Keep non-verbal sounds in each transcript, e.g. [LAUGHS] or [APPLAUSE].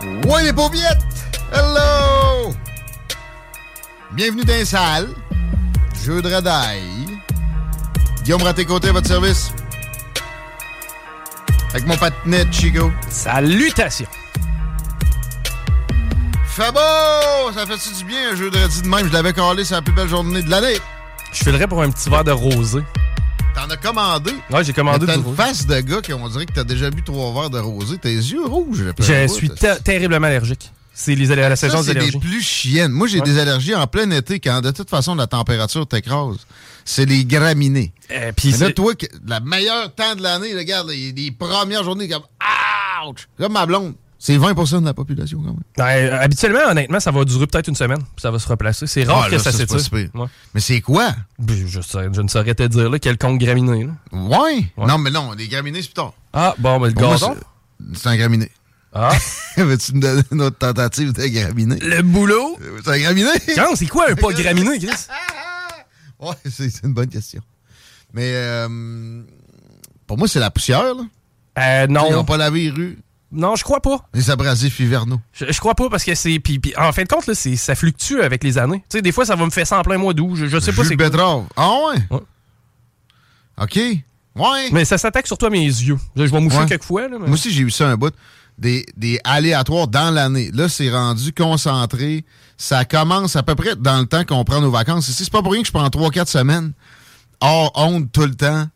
Ouais, les pauviettes! Hello! Bienvenue dans les salles. Jeu de radaille. Guillaume Raté-Côté à votre service. Avec mon patinet Chico. Salutations! Fait beau! Ça fait du bien un jeu de radis de même? Je l'avais collé, c'est la plus belle journée de l'année. Je filerais pour un petit verre de rosé. T'en as commandé? Ouais, j'ai commandé T'as une face de gars qui on dirait que t'as déjà bu trois verres de rosé. Tes yeux rouges. Je suis terriblement allergique. C'est les, la Ça, saison des c'est des allergies. plus chiennes. Moi, j'ai Ouais. des allergies en plein été quand de toute façon la température t'écrase. C'est les graminées. Euh, puis là, c'est- toi, la meilleure temps de l'année, regarde, les, les premières journées, comme Ouch! Comme ma blonde. C'est 20% de la population, quand même. Ouais, euh, habituellement, honnêtement, ça va durer peut-être une semaine, puis ça va se replacer. C'est rare Ah, que ça ça, s'étire. Ouais. Mais c'est quoi? Ben, Je, sais- je ne saurais te dire, là, quelconque graminé. là. Ouais? Non, mais non, les graminées, c'est plus tard. Ah, bon, mais le Pour gazon? c'est- un graminé. Ah. [LAUGHS] Veux-tu me donner une autre tentative de graminé? Le boulot? C'est un graminé? Tiens, c'est quoi un pas [LAUGHS] graminé, Chris? Ouais, c'est une bonne question. Mais euh, pour moi, c'est la poussière, là. Euh, Ils non. n'ont pas lavé les rues. Non, je crois pas. Les abrasifs hivernaux. Je, je crois pas parce que c'est. Puis, puis en fin de compte, là, c'est- ça fluctue avec les années. Tu sais, des fois, ça va me faire ça en plein mois d'août. Je, je sais pas Jus c'est de quoi. Ah ouais? Ouais. OK. Ouais. Mais ça s'attaque surtout à mes yeux. Je vais moucher Ouais. quelques fois. Là, mais- Moi aussi, j'ai eu ça un bout. Des, des aléatoires dans l'année. Là, c'est rendu concentré. Ça commence à peu près dans le temps qu'on prend nos vacances. Ici, c'est pas pour rien que je prends 3-4 semaines hors honte tout le temps.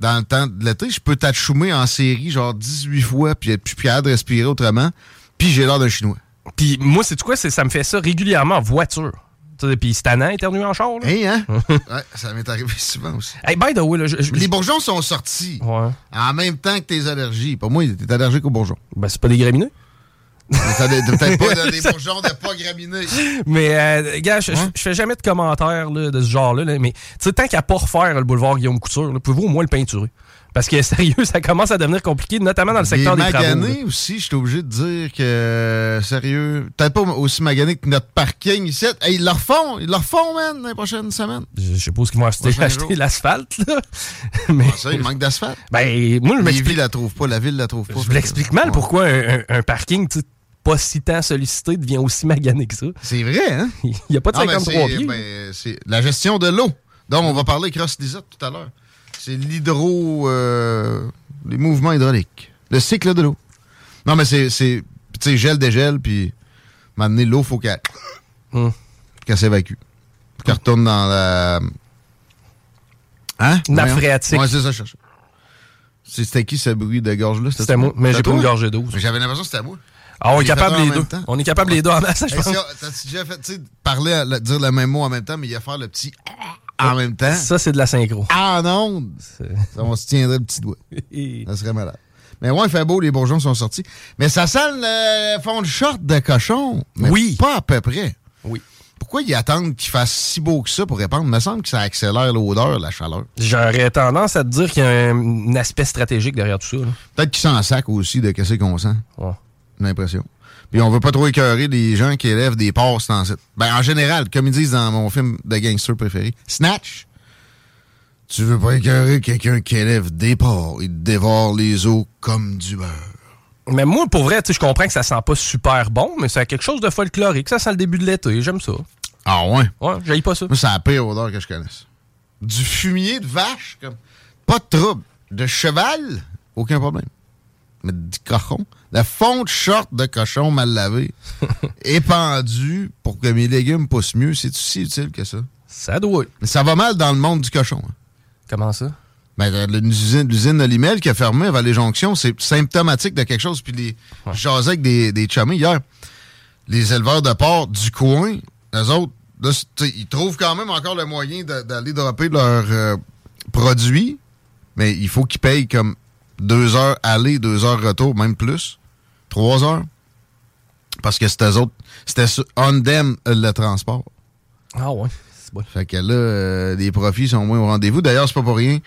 Dans le temps de l'été, je peux t'achoumer en série genre 18 fois puis être plus capable de respirer autrement. Puis j'ai l'air d'un Chinois. Puis moi, c'est quoi? Ça me fait ça régulièrement en voiture. Puis c'est tannant, éternuer en char. Là. Hein, hein? [LAUGHS] ouais, ça m'est arrivé souvent aussi. Hey, by the way, là, je, je- Les bourgeons sont sortis Ouais. en même temps que tes allergies. Pour moi, t'es allergique aux bourgeons. Ben, c'est pas des gramineux. Mais ça dé- peut-être pas dans des bourgeons de pas graminés. Mais, euh, gars, je, Hein? je fais jamais de commentaires là, de ce genre-là. là, mais, tu sais, tant qu'à pas refaire le boulevard Guillaume Couture, pouvez-vous au moins le peinturer? Parce que, [LAUGHS] sérieux, ça commence à devenir compliqué, notamment dans le secteur des travaux. là. maganés aussi, je suis obligé de dire que, sérieux, peut-être pas aussi magané que notre parking ici. Hey, ils le refont, ils le refont, man, les prochaines semaines. Je, je suppose qu'ils vont acheter, acheter l'asphalte, là. [LAUGHS] Mais, Ah, ça, il manque d'asphalte. ben, moi, je m'explique. villes la trouvent pas, la ville la trouve pas. Je l'explique mal Ouais. pourquoi un, un- un parking, tu sais, pas si tant sollicité devient aussi magané que ça. C'est vrai, hein? Il n'y a pas de Non, mais 53 c'est- pieds. ben, la gestion de l'eau. Donc, on va parler avec Ross Lizotte tout à l'heure. C'est l'hydro... euh, les mouvements hydrauliques. Le cycle de l'eau. Non, mais c'est... c'est- Tu sais, gel, dégel, puis... Maintenant, l'eau, faut qu'elle... Hum. qu'elle s'évacue. Qu'elle retourne dans la... Hein? Voyons. phréatique. Ouais, c'est ça, je C'était qui ce bruit de gorge-là? C'était moi, mais j'ai pas une gorgée d'eau. Mais J'avais l'impression que c'était moi. Ah, on est capable les deux. On est capable les deux en masse, je pense. T'as-tu déjà fait, tu sais, parler, dire le même mot en même temps, mais il y a faire le petit en même temps? Ça, c'est de la synchro. Ah non! On se tiendrait le petit doigt. Ça serait malade. Mais ouais, il fait beau, les bourgeons sont sortis. Mais ça sent le fond de short de cochon. Mais Oui. Pas à peu près. Oui. Pourquoi ils attendent qu'il fasse si beau que ça pour répandre? Il me semble que ça accélère l'odeur, la chaleur. J'aurais tendance à te dire qu'il y a un, aspect stratégique derrière tout ça. Peut-être qu'ils s'en sac aussi de qu'est-ce qu'on sent. Ouais. J'ai l'impression. Puis on veut pas trop écœurer les gens qui élèvent des porcs dans cette. Ben, en général, comme ils disent dans mon film de gangster préféré, Snatch. Tu veux pas écœurer quelqu'un qui élève des porcs. Il dévore les os comme du beurre. Mais moi, pour vrai, je comprends que ça sent pas super bon, mais c'est quelque chose de folklorique. Ça sent le début de l'été. J'aime ça. Ah ouais? Ouais, j'aille pas ça. Moi, c'est la pire odeur que je connaisse. Du fumier de vache, comme. Pas de trouble. De cheval, aucun problème. Mais du cochon. La fonte short de cochon mal lavé, [LAUGHS] épandu pour que mes légumes poussent mieux, c'est aussi utile que ça. Ça doit. Mais ça va mal dans le monde du cochon. hein. Comment ça? Ben, euh, l'usine, de Limel qui a fermé à Vallée-Jonction, c'est symptomatique de quelque chose. Puis les, jasais avec des, des chummies hier. Les éleveurs de porc du coin, eux autres, là, ils trouvent quand même encore le moyen d'aller dropper leurs euh, produits, mais il faut qu'ils payent comme deux heures aller, deux heures retour, même plus. Trois heures. Parce que c'était autres, c'était on them euh, le transport. Ah ouais. C'est bon. Fait que là, euh, les profits sont moins au rendez-vous. D'ailleurs, c'est pas pour rien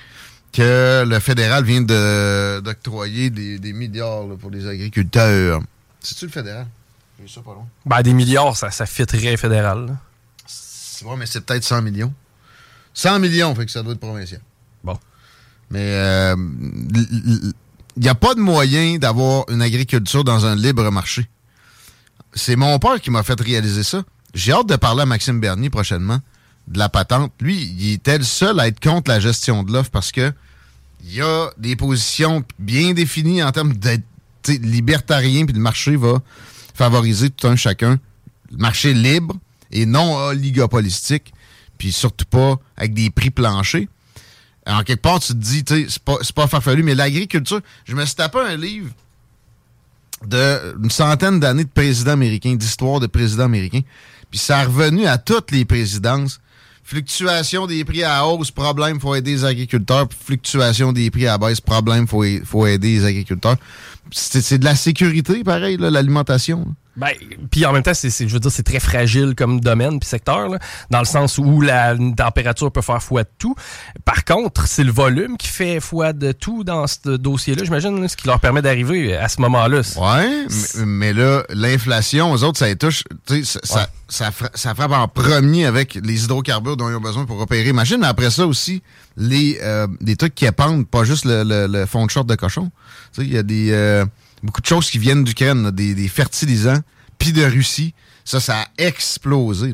que le fédéral vient de- d'octroyer des, des milliards là, pour les agriculteurs. C'est-tu le fédéral? J'ai ça pas loin. Ben, des milliards, ça, ça fitterait fédéral. là. C'est vrai, mais c'est peut-être 100 millions. 100 millions, fait que ça doit être provincial. Bon. Mais euh, il n'y a pas de moyen d'avoir une agriculture dans un libre marché. C'est mon père qui m'a fait réaliser ça. J'ai hâte de parler à Maxime Bernier prochainement de la patente. Lui, il était le seul à être contre la gestion de l'offre parce que il y a des positions bien définies en termes d'être libertarien, puis le marché va favoriser tout un chacun. Le marché libre et non oligopolistique, puis surtout pas avec des prix planchers. En quelque part, tu te dis, tu sais, c'est pas, pas farfelu, mais l'agriculture, je me suis tapé un livre d'une centaine d'années de présidents américains, d'histoire de présidents américains, puis ça a revenu à toutes les présidences. Fluctuation des prix à hausse, problème, faut aider les agriculteurs. Fluctuation des prix à baisse, problème, faut, faut aider les agriculteurs. C'est de la sécurité, pareil, l'alimentation. Ben, puis en même temps, c'est, je veux dire, c'est très fragile comme domaine puis secteur, là, dans le sens où la température peut faire foi de tout. Par contre, c'est le volume qui fait foi de tout dans ce dossier-là, j'imagine, ce qui leur permet d'arriver à ce moment-là. Ouais, mais, mais là, l'inflation, aux autres, ça les touche. tu sais, Ça, ça, ça ça frappe en premier avec les hydrocarbures dont ils ont besoin pour opérer. Mais après ça aussi, les, euh, des trucs qui épandent, pas juste le, le- le fond de short de cochon. Tu sais, Il y a des, euh, beaucoup de choses qui viennent d'Ukraine, des, des fertilisants, puis de Russie. Ça, ça a explosé.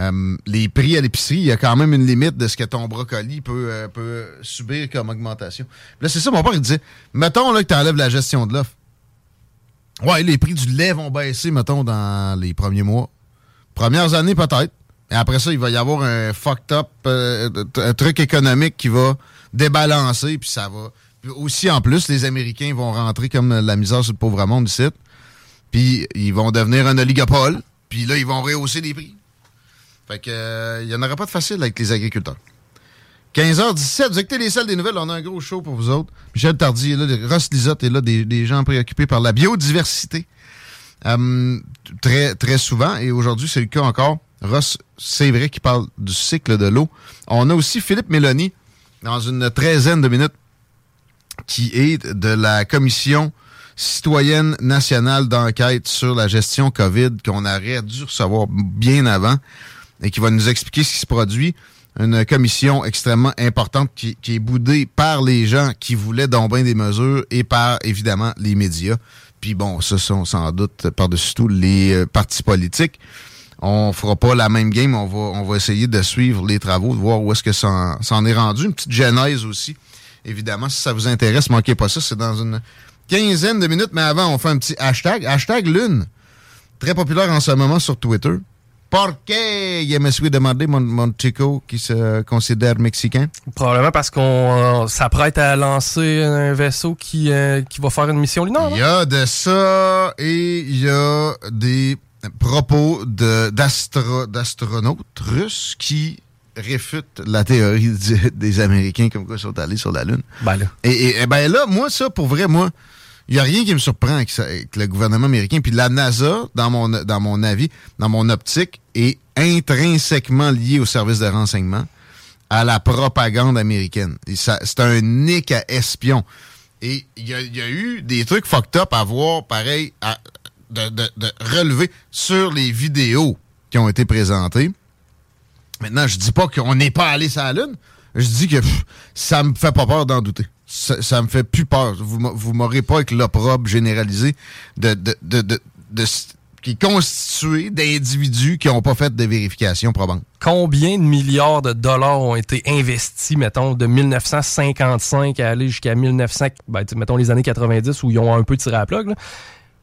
Euh, les prix à l'épicerie, il y a quand même une limite de ce que ton brocoli peut, euh, peut subir comme augmentation. Là, c'est ça, mon père, il disait, mettons là, que tu enlèves la gestion de l'offre. Ouais, les prix du lait vont baisser, mettons, dans les premiers mois. Premières années, peut-être. Et après ça, il va y avoir un fucked up, euh, un truc économique qui va débalancer, puis ça va. Aussi, en plus, les Américains vont rentrer comme la misère sur le pauvre monde ici. Puis ils vont devenir un oligopole. Puis là, ils vont rehausser les prix. Fait que, euh, il n'y en aura pas de facile avec les agriculteurs. 15h17, vous écoutez les salles des nouvelles, on a un gros show pour vous autres. Michel Tardy est là, Ross Lisotte est là, des, gens préoccupés par la biodiversité. Euh, très, très souvent, et aujourd'hui, c'est le cas encore. Ross, c'est vrai qu'il parle du cycle de l'eau. On a aussi Philippe Mélanie, dans une treizaine de minutes, qui est de la Commission citoyenne nationale d'enquête sur la gestion COVID qu'on aurait dû recevoir bien avant et qui va nous expliquer ce qui se produit. Une commission extrêmement importante qui, est boudée par les gens qui voulaient donc bien des mesures et par, évidemment, les médias. Puis bon, ce sont sans doute par-dessus tout les euh, partis politiques. On fera pas la même game. On va, on va essayer de suivre les travaux, de voir où est-ce que ça en, ça en est rendu. Une petite genèse aussi. Évidemment, si ça vous intéresse, manquez pas ça. C'est dans une quinzaine de minutes. Mais avant, on fait un petit hashtag. Hashtag Lune. Très populaire en ce moment sur Twitter. Pourquoi il me suis demandé, mon, mon chico, qui se considère mexicain? Probablement parce qu'on euh, s'apprête à lancer un vaisseau qui, euh, qui va faire une mission lunaire. Il y a de ça et il y a des propos d'astronautes russes qui réfutent la théorie [LAUGHS] du- des Américains comme quoi ils sont allés sur la Lune. Ben là. Et, et- et ben là, moi, ça, pour vrai, moi, il n'y a rien qui me surprend ça- avec le gouvernement américain. Puis la NASA, dans mon, dans mon avis, dans mon optique, est intrinsèquement liée au service de renseignement, à la propagande américaine. C'est un nick à espion. Et il y a, y a eu des trucs fucked up à voir, pareil, à- de, de- de relever sur les vidéos qui ont été présentées. Maintenant, je dis pas qu'on n'est pas allé sur la Lune. Je dis que pff, ça me fait pas peur d'en douter. Ça, ça me fait plus peur. Vous, vous m'aurez pas avec l'opprobre généralisé de, de, de, de- qui est constitué d'individus qui n'ont pas fait de vérification probante. Combien de milliards de dollars ont été investis, mettons, de 1955 à aller jusqu'à 1900, ben, mettons les années 90 où ils ont un peu tiré à plug, là,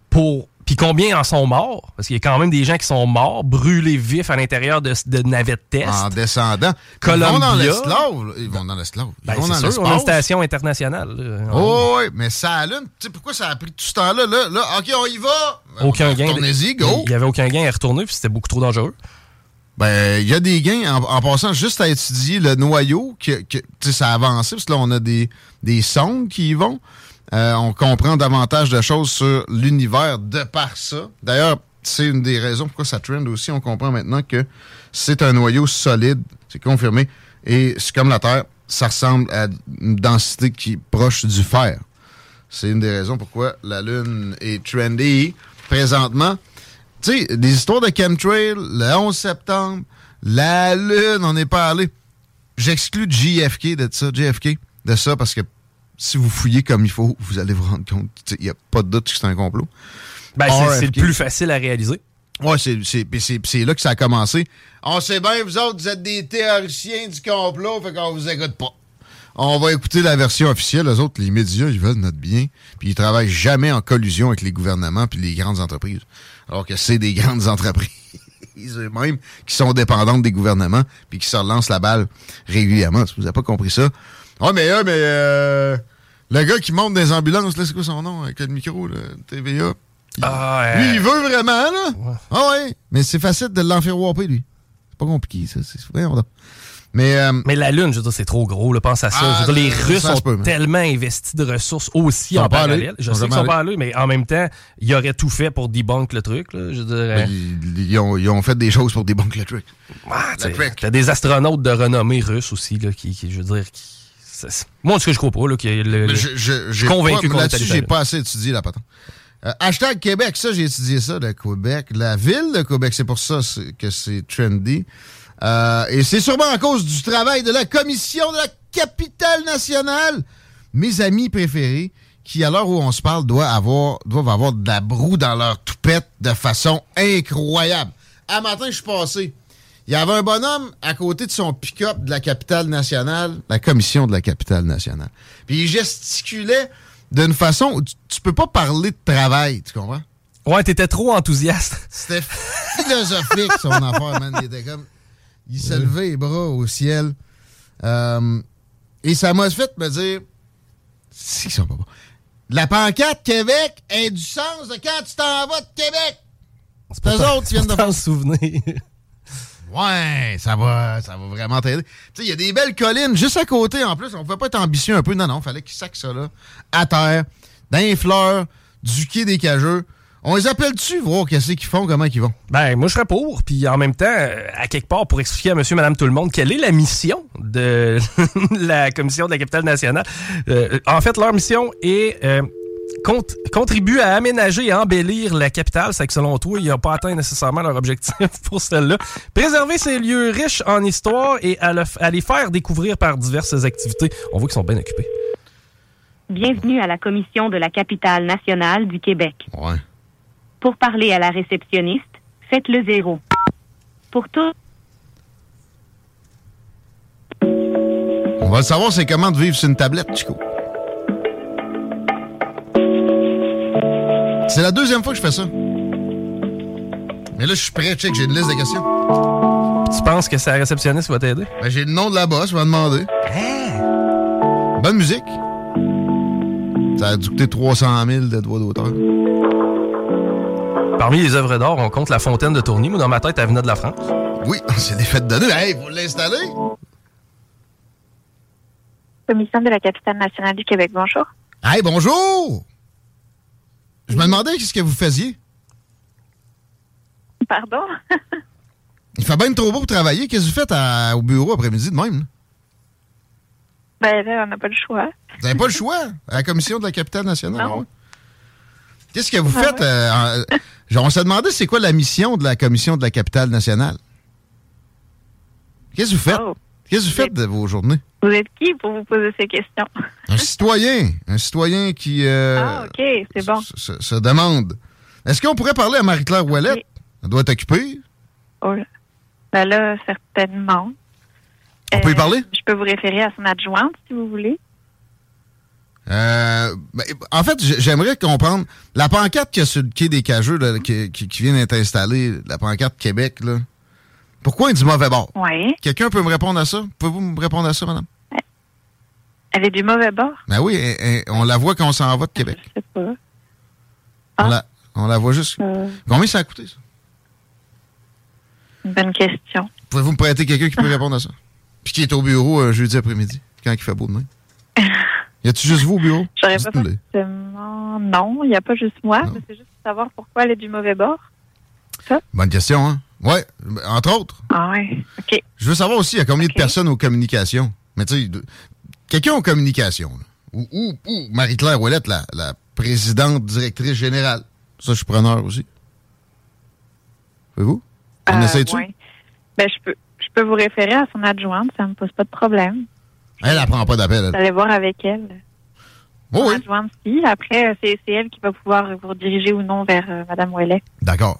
pour. Puis combien en sont morts? Parce qu'il y a quand même des gens qui sont morts, brûlés vifs à l'intérieur de, de navettes test. En descendant. Columbia. Ils vont dans l'esclave. là. Ils vont dans l'esclave. Ils Ben, c'est sûr, on a une station internationale. Oh, oui, mais ça Lune. Tu sais pourquoi ça a pris tout ce temps-là? Là, là, OK, on y va. aucun gain. Il n'y avait aucun gain à retourner, puis c'était beaucoup trop dangereux. Ben, il y a des gains en, en passant juste à étudier le noyau, que, que tu sais, ça a avancé, parce que là, on a des, des sondes qui y vont. Euh, on comprend davantage de choses sur l'univers de par ça. D'ailleurs, c'est une des raisons pourquoi ça trend aussi. On comprend maintenant que c'est un noyau solide, c'est confirmé. Et c'est comme la Terre, ça ressemble à une densité qui est proche du fer. C'est une des raisons pourquoi la Lune est trendy présentement. Tu sais, des histoires de chemtrail, le 11 septembre, la Lune, on n'est pas allé. J'exclus JFK de ça, JFK de ça, parce que si vous fouillez comme il faut, vous allez vous rendre compte qu'il n'y a pas de doute que c'est un complot. Ben, c'est- le plus facile à réaliser. Ouais, c'est, là que ça a commencé. On sait bien, vous autres, vous êtes des théoriciens du complot, fait qu'on vous écoute pas. On va écouter la version officielle. Les autres, les médias, ils veulent notre bien, puis ils travaillent jamais en collusion avec les gouvernements puis les grandes entreprises. Alors que c'est des [LAUGHS] grandes entreprises eux-mêmes qui sont dépendantes des gouvernements puis qui se relancent la balle régulièrement. Si vous n'avez pas compris ça? Ouais, mais, euh, mais euh, le gars qui monte des ambulances, là, c'est quoi son nom avec le micro, là, TVA? Ah, euh, Lui, il veut vraiment, là. Ah ouais. Mais c'est facile de l'enferroiper, lui. C'est pas compliqué, ça. C'est... donc. Mais, euh, Mais la Lune, je veux dire, c'est trop gros, là, pense à ça. Ah, Je veux dire, les Russes ont tellement investi de ressources aussi en parallèle. Je sais qu'ils sont pas allés, mais en même temps, ils auraient tout fait pour debunk le truc. Là. Je veux dire, ben, ils, ils ont, ils ont fait des choses pour débunker le truc. ah. T'as des astronautes de renommée russe aussi, là, qui, qui, je veux dire, qui. Moi, en tout cas, je crois pas, là, le- Mais le- je, je, j'ai convaincu pas, là-dessus, j'ai pas assez étudié la patente. Euh, hashtag Québec, ça, j'ai étudié ça, de Québec. La ville de Québec, c'est pour ça c'est- que c'est trendy. Euh, et c'est sûrement à cause du travail de la commission de la capitale nationale. Mes amis préférés, qui, à l'heure où on se parle, doivent avoir, doivent avoir de la broue dans leur toupette de façon incroyable. À matin, je suis passé. Il y avait un bonhomme à côté de son pick-up de la capitale nationale, la commission de la capitale nationale. Puis il gesticulait d'une façon où tu, tu peux pas parler de travail, tu comprends? Ouais, t'étais trop enthousiaste. C'était philosophique, son [LAUGHS] affaire, man. Il était comme. Il se levait les bras au ciel. Euh, et ça m'a fait me dire. Si, ils sont pas bons. La pancarte Québec a du sens de quand tu t'en vas de Québec. C'est eux autres qui viennent de [LAUGHS] t'en souvenir. Ouais, ça va, ça va vraiment t'aider. Tu sais, il y a des belles collines juste à côté en plus. On pouvait pas être ambitieux un peu. Non, non, fallait qu'ils sacent ça là, à terre, dans les fleurs, du quai des cageux. On les appelle-tu, voir qu'est-ce qu'ils font, comment ils vont? Ben, moi, je serais pour. Puis en même temps, à quelque part, pour expliquer à monsieur, madame, tout le monde, quelle est la mission de [LAUGHS] la Commission de la capitale nationale? Euh, en fait, leur mission est... euh, cont- contribue à aménager et embellir la capitale. C'est que selon toi, ils n'ont pas atteint nécessairement leur objectif [LAUGHS] pour celle-là. Préserver ces lieux riches en histoire et à, le f- à les faire découvrir par diverses activités. On voit qu'ils sont bien occupés. Bienvenue à la Commission de la capitale nationale du Québec. Ouais. Pour parler à la réceptionniste, faites le zéro. Pour tout, On va le savoir, c'est comment de vivre sur une tablette, Chico. C'est la deuxième fois que je fais ça. Mais là, je suis prêt, check, j'ai une liste de questions. Tu penses que c'est la réceptionniste qui va t'aider? Ben, j'ai le nom de la boss, je vais demander. Bonne musique. Ça a dû coûter 300 000 de droits d'auteur. Parmi les œuvres d'art, on compte la fontaine de Tourny. Moi, dans ma tête, elle venait de la France. Oui, [LAUGHS] c'est des fêtes de donner. Hey, vous l'installer? Commission de la capitale nationale du Québec, bonjour. Hey, bonjour! Je me demandais qu'est-ce que vous faisiez. Pardon? [LAUGHS] Il fait bien trop beau pour travailler. Qu'est-ce que vous faites à- au bureau après-midi de même? là? ben là, on n'a pas le choix. Vous n'avez pas le choix? À la commission de la capitale nationale? Non. ouais. Qu'est-ce que vous Ah faites? euh, en- genre, on s'est demandé c'est quoi la mission de la commission de la capitale nationale? Qu'est-ce que vous faites? Oh. Qu'est-ce que vous faites de vos journées? Vous êtes qui pour vous poser ces questions? Un citoyen. Un citoyen qui euh, ah, OK, c'est bon. se, se demande. Est-ce qu'on pourrait parler à Marie-Claire Ouellette? Oui. Elle doit être occupée. Oh là. Ben là, certainement. On peut y Euh, parler? Je peux vous référer à son adjointe, si vous voulez. Euh, ben, en fait, j'aimerais comprendre. La pancarte qu'il y a sur le quai des Cageux, là, qui, qui- qui vient d'être installée, la pancarte Québec, là. Pourquoi dit mauvais bord? Oui. Quelqu'un peut me répondre à ça? Pouvez-vous me répondre à ça, madame? Elle est du mauvais bord? Ben oui, elle- elle- on la voit quand on s'en va de Québec. Je sais pas. On, Ah. la, on la voit juste. Euh, Combien ça a coûté, ça? une bonne question. Pouvez-vous me prêter quelqu'un qui peut répondre à ça? Puis qui est au bureau jeudi après-midi, quand il fait beau demain? [LAUGHS] Y a-tu juste vous au bureau? J'aurais pas forcément... Non, il n'y a pas juste moi. C'est juste pour savoir pourquoi elle est du mauvais bord. Bonne question, hein? Ouais, entre autres. Ah ouais, OK. Je veux savoir aussi, il y a combien de personnes aux communications? Mais tu sais, quelqu'un aux communications, là. ou, ou, ou Marie-Claire Ouellette, la, la présidente directrice générale. Ça, je suis preneur aussi. Pouvez-vous? On Euh, essaie-tu? ouais. Ben, je peux, je peux vous référer à son adjointe, ça me pose pas de problème. Elle, elle prend pas d'appel. Vous allez voir avec elle. Oh, Son oui, adjointe, si. Après, c'est elle qui va pouvoir vous diriger ou non vers euh, Madame Ouellet. d'accord.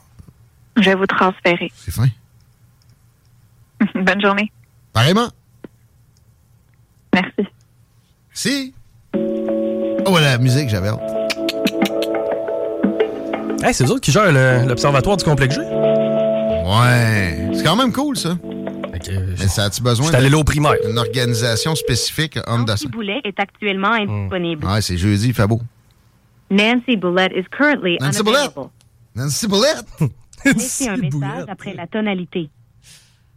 Je vais vous transférer. C'est fin. [LAUGHS] Bonne journée. Pareillement. Merci. Si. Oh, la musique, j'avais hâte. Hey, c'est eux autres qui gèrent le- l'observatoire du complexe G? Ouais. C'est quand même cool, ça. Mais ça a-tu besoin allé là au primaire. d'une organisation spécifique, homme Nancy? Boulet est actuellement indisponible. Ouais, c'est jeudi, il fait beau. Nancy Boulet is currently Nancy Boulet? unavailable. Nancy Boulette! [LAUGHS] [LAUGHS] Laissez un message après la tonalité.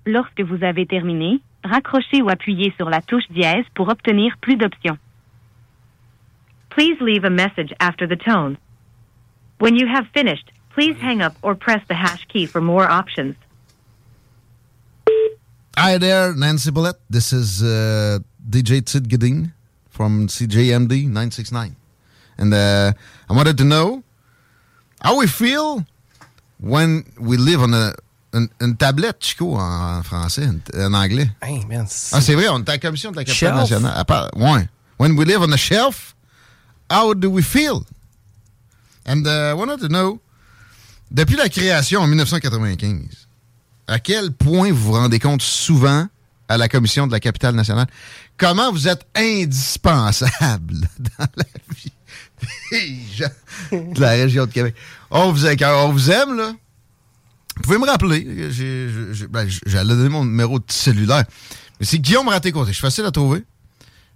Lorsque vous avez terminé, raccrochez ou appuyez sur la touche dièse pour obtenir plus d'options. Please leave a message after the tone. When you have finished, please hang up or press the hash key for more options. Hi there, Nancy Bullet. This is uh, DJ Tid Gedin from CJMD 969. And uh, I wanted to know how we feel when we live on a, une, une tablette, Chico, en français, en, en anglais. Hey, man. Ah, c'est vrai, on est à la commission de la capitale nationale. À part- ouais. When we live on a shelf, how do we feel? And uh, I wanted to know, depuis la création en 1995, à quel point vous vous rendez compte souvent à la commission de la capitale nationale? Comment vous êtes indispensable [LAUGHS] dans la vie? [LAUGHS] de la région de Québec. On vous, accueille, on vous aime, là. Vous pouvez me rappeler. Ben, J'allais donner mon numéro de cellulaire. Mais c'est Guillaume Raté-Côté. Je suis facile à trouver.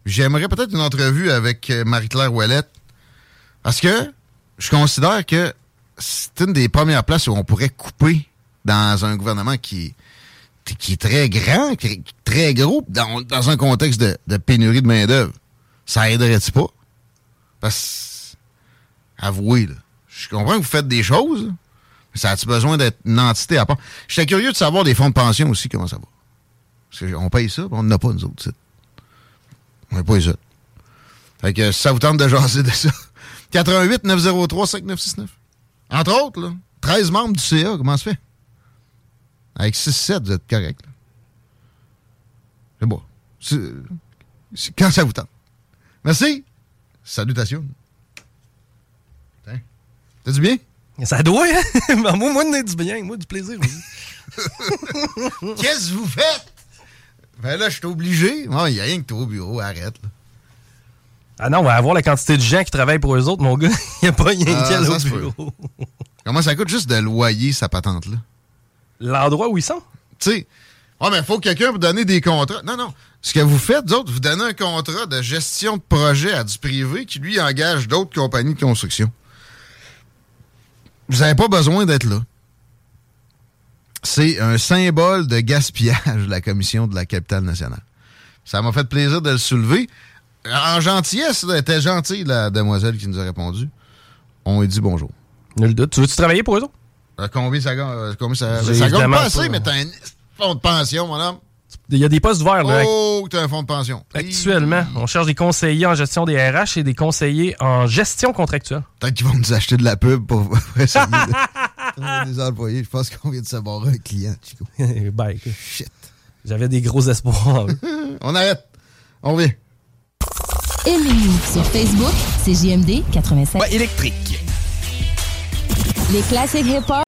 J'aimerais peut-être une entrevue avec euh, Marie-Claire Ouellette. Parce que je considère que c'est une des premières places où on pourrait couper dans un gouvernement qui, est très grand, très gros, dans, un contexte de, pénurie de main-d'œuvre. Ça aiderait-tu pas? Parce avouez, là, je comprends que vous faites des choses, mais ça a-tu besoin d'être une entité à part? J'étais curieux de savoir des fonds de pension aussi, comment ça va. Parce qu'on paye ça, on n'a pas, nous autres. On n'a pas ça. Fait que ça vous tente de jaser de ça. 88 903 5969. Entre autres, là, 13 membres du CA, comment ça fait? Avec 6-7, vous êtes correct. C'est bon. C'est quand ça vous tente. Merci. Salutations. T'as du bien? Ça doit, hein? [LAUGHS] Ben, moi, moi, du bien. Moi, du plaisir. [LAUGHS] Qu'est-ce que vous faites? Ben là, je suis obligé. Il n'y a rien que toi au bureau, arrête. là. Ah non, on va avoir la quantité de gens qui travaillent pour eux autres, mon gars. [LAUGHS] Il n'y a pas rien Ah, qu'elle ça au bureau. Comment ça coûte juste de loyer sa patente-là? l'endroit où ils sont? Tu sais, oh, mais il faut que quelqu'un vous donne des contrats. Non, non. Ce que vous faites, d'autres, vous donnez un contrat de gestion de projet à du privé qui, lui, engage d'autres compagnies de construction. Vous n'avez pas besoin d'être là. C'est un symbole de gaspillage, la commission de la capitale nationale. Ça m'a fait plaisir de le soulever. En gentillesse, elle était gentille, la demoiselle qui nous a répondu. On lui dit bonjour. Nul doute. Tu veux-tu travailler pour eux autres? Euh, combien ça gagne? euh, Combien ça, ça gagne pas assez, mais t'as un fonds de pension, mon homme. Il y a des postes ouverts. Là, Oh, t'as un fonds de pension. Actuellement, on cherche des conseillers en gestion des RH et des conseillers en gestion contractuelle. Peut-être qu'ils vont nous acheter de la pub pour [LAUGHS] essayer de trouver des employés. Je pense qu'on vient de savoir un client, Chico. [LAUGHS] ben, Shit. J'avais des gros espoirs. [LAUGHS] on arrête. On vient. Aimez-nous sur Facebook, c'est JMD 87. électrique. Les classiques hip-hop.